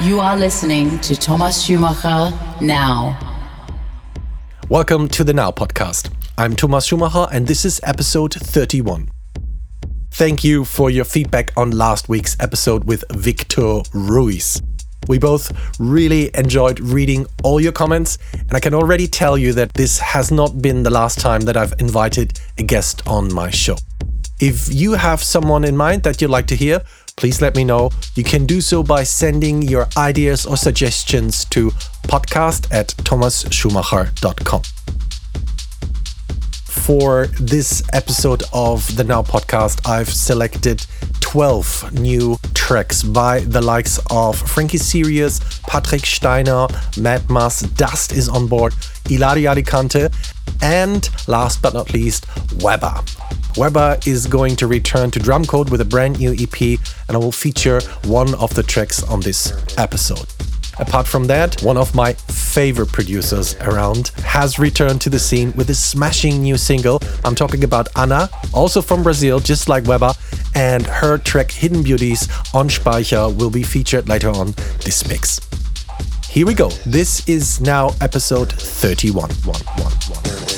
You are listening to Thomas Schumacher now. Welcome to the Now podcast. I'm Thomas Schumacher and this is episode 31. Thank you for your feedback on last week's episode with Victor Ruiz. We both really enjoyed reading all your comments, and I can already tell you that this has not been the last time that I've invited a guest on my show. If you have someone in mind that you'd like to hear, please let me know. You can do so by sending your ideas or suggestions to podcast at thomasschumacher.com. For this episode of the Now podcast, I've selected 12 new tracks by the likes of Frankie Sirius, Patrick Steiner, Madmas, Dust is on board, Ilaria Alicante, and last but not least, Wehbba. Wehbba is going to return to Drumcode with a brand new EP, and I will feature one of the tracks on this episode. Apart from that, one of my favorite producers around has returned to the scene with a smashing new single. I'm talking about ANNA, also from Brazil, just like Wehbba, and her track Hidden Beauties on Speicher will be featured later on this mix. Here we go. This is now episode 31. One, one, one.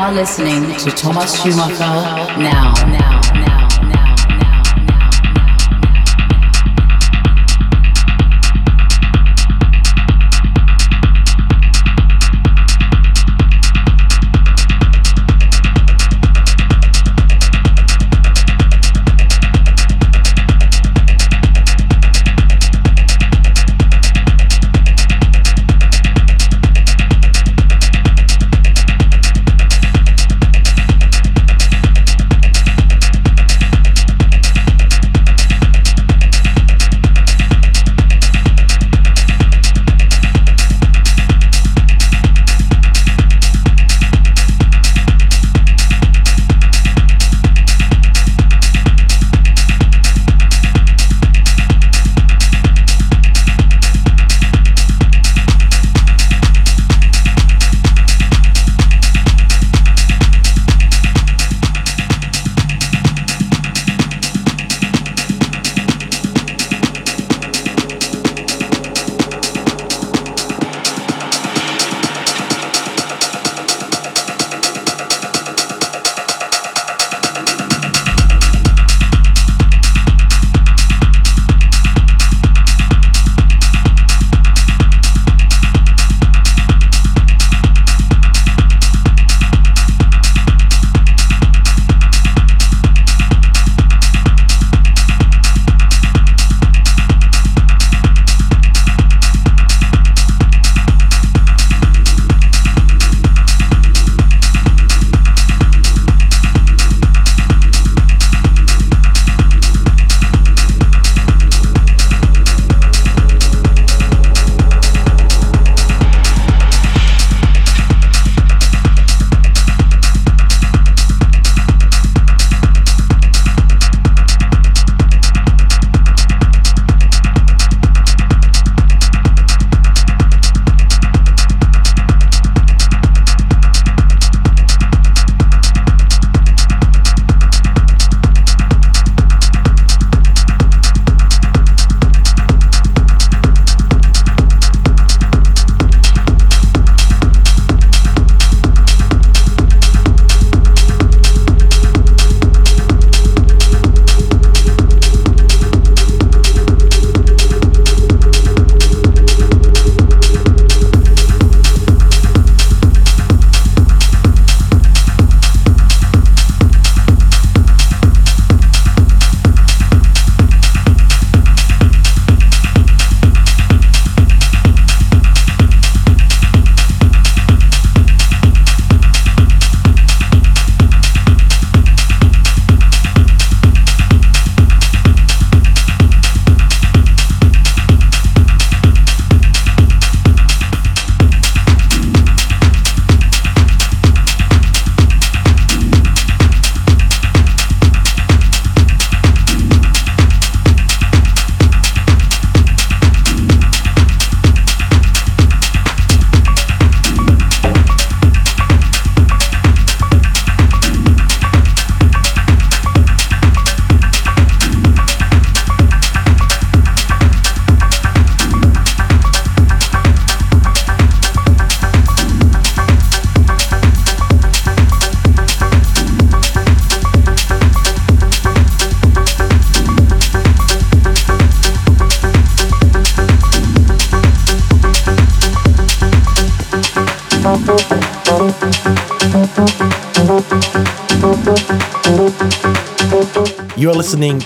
Are listening to Thomas Schumacher now. now. You're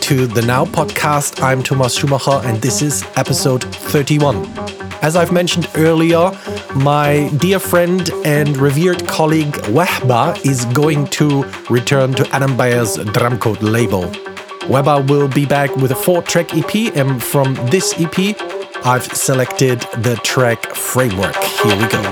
to the Now podcast. I'm Thomas Schumacher, and this is episode 31. As I've mentioned earlier, my dear friend and revered colleague Wehbba is going to return to Adam Beyer's Drumcode label. Wehbba will be back with a four track EP, and from this EP, I've selected the track Framework. Here we go.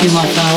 Thomas Schumacher now.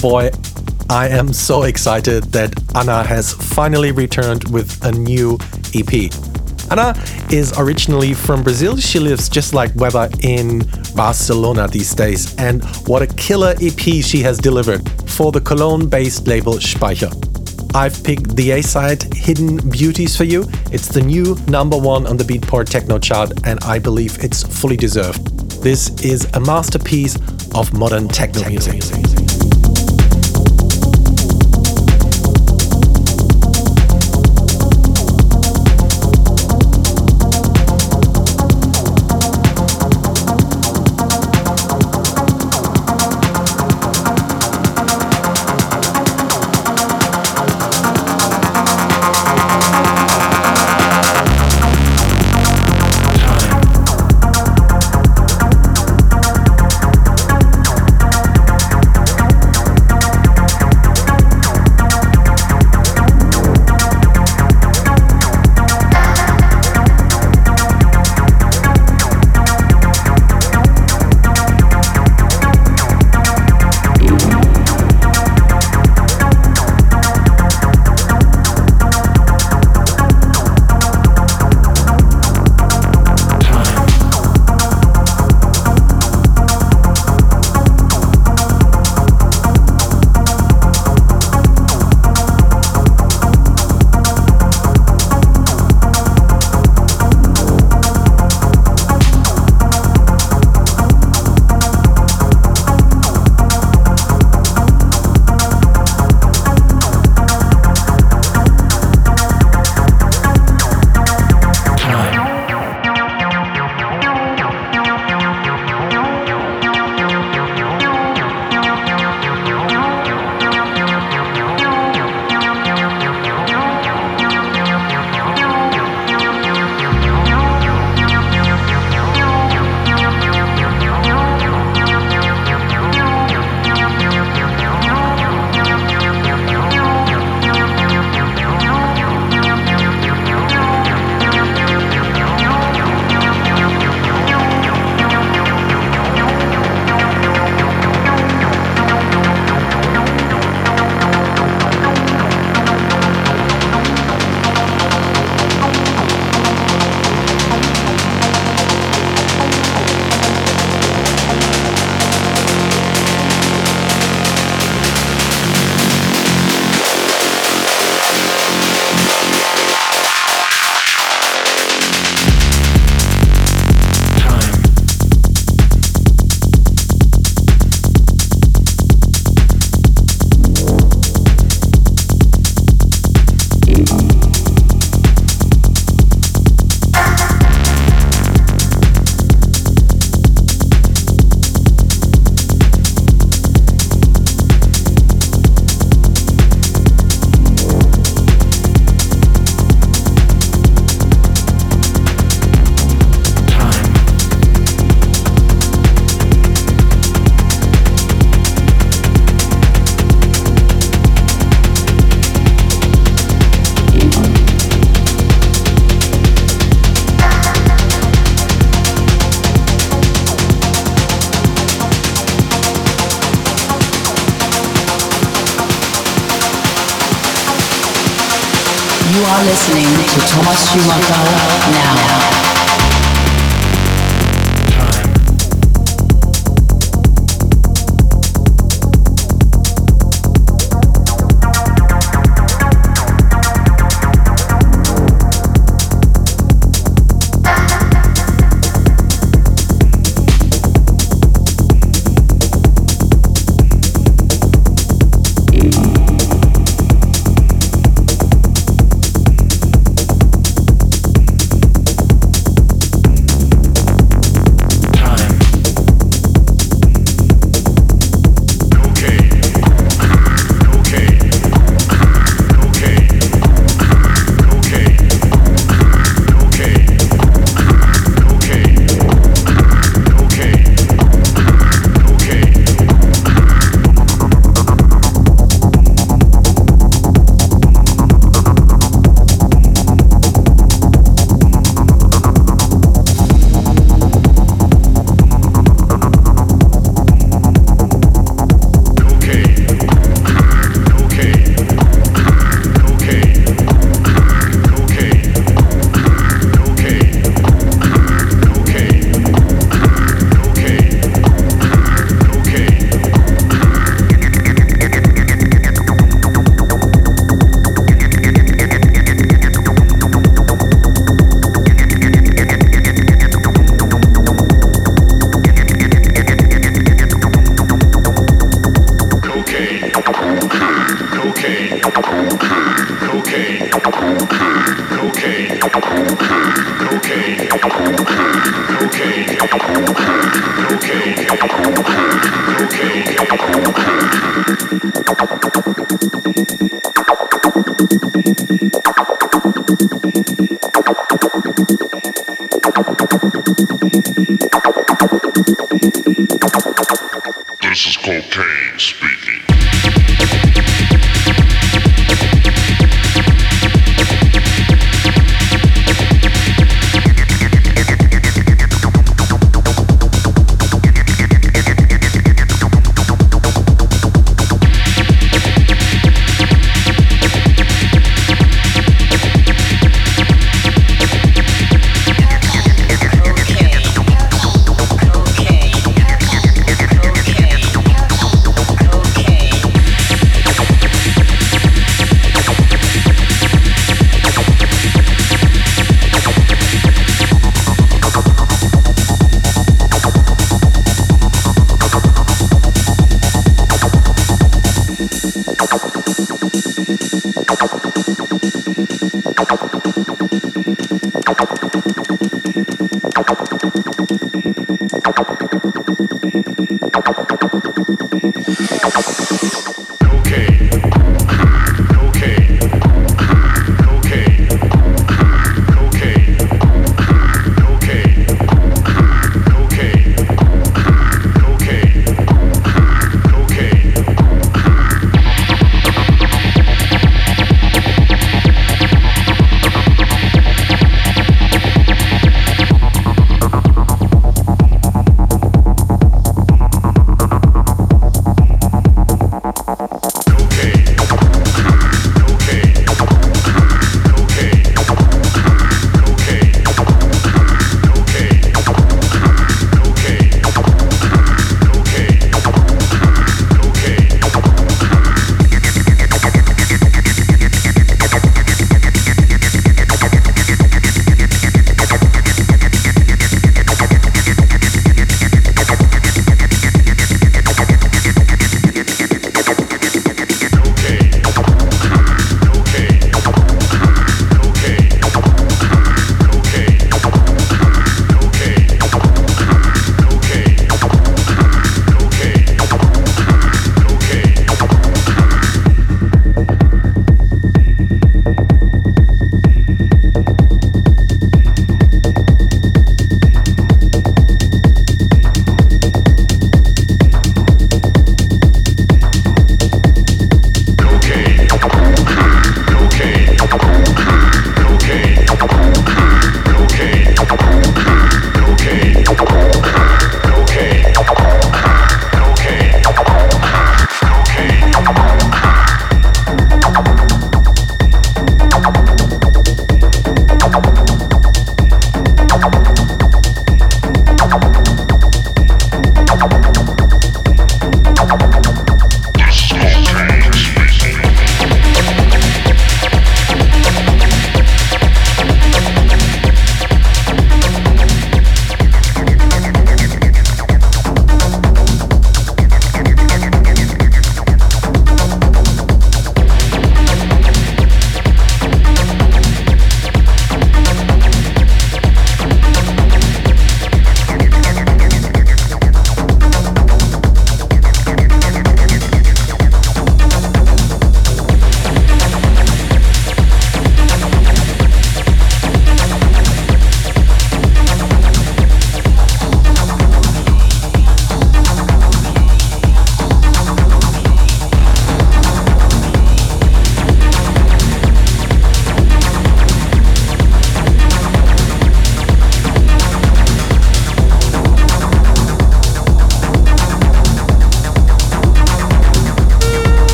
Boy, I am so excited that ANNA has finally returned with a new EP. ANNA is originally from Brazil. She lives just like Wehbba in Barcelona these days. And what a killer EP she has delivered for the Cologne based label Speicher. I've picked the A side, Hidden Beauties, for you. It's the new number one on the Beatport Techno chart, and I believe it's fully deserved. This is a masterpiece of modern techno, techno music. music.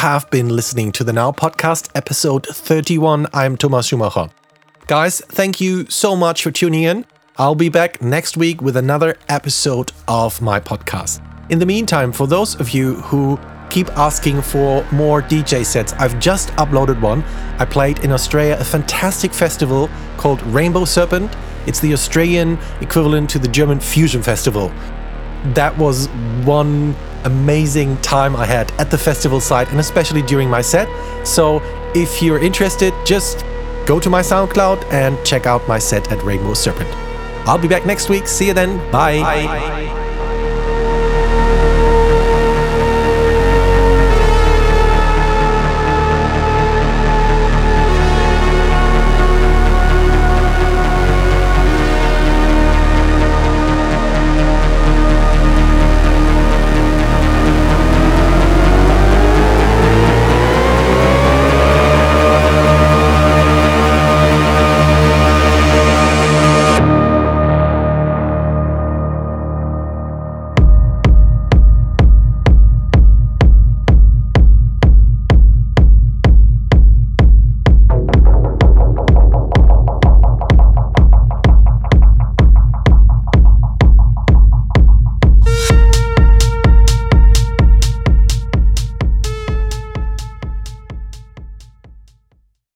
Have been listening to the Now Podcast, episode 31. I'm Thomas Schumacher. Guys, thank you so much for tuning in. I'll be back next week with another episode of my podcast. In the meantime, for those of you who keep asking for more DJ sets, I've just uploaded one. I played in Australia a fantastic festival called Rainbow Serpent. It's the Australian equivalent to the German Fusion Festival. That was one amazing time I had at the festival site and especially during my set. So if you're interested, just go to my SoundCloud and check out my set at Rainbow Serpent. I'll be back next week. See you then. Bye. Bye.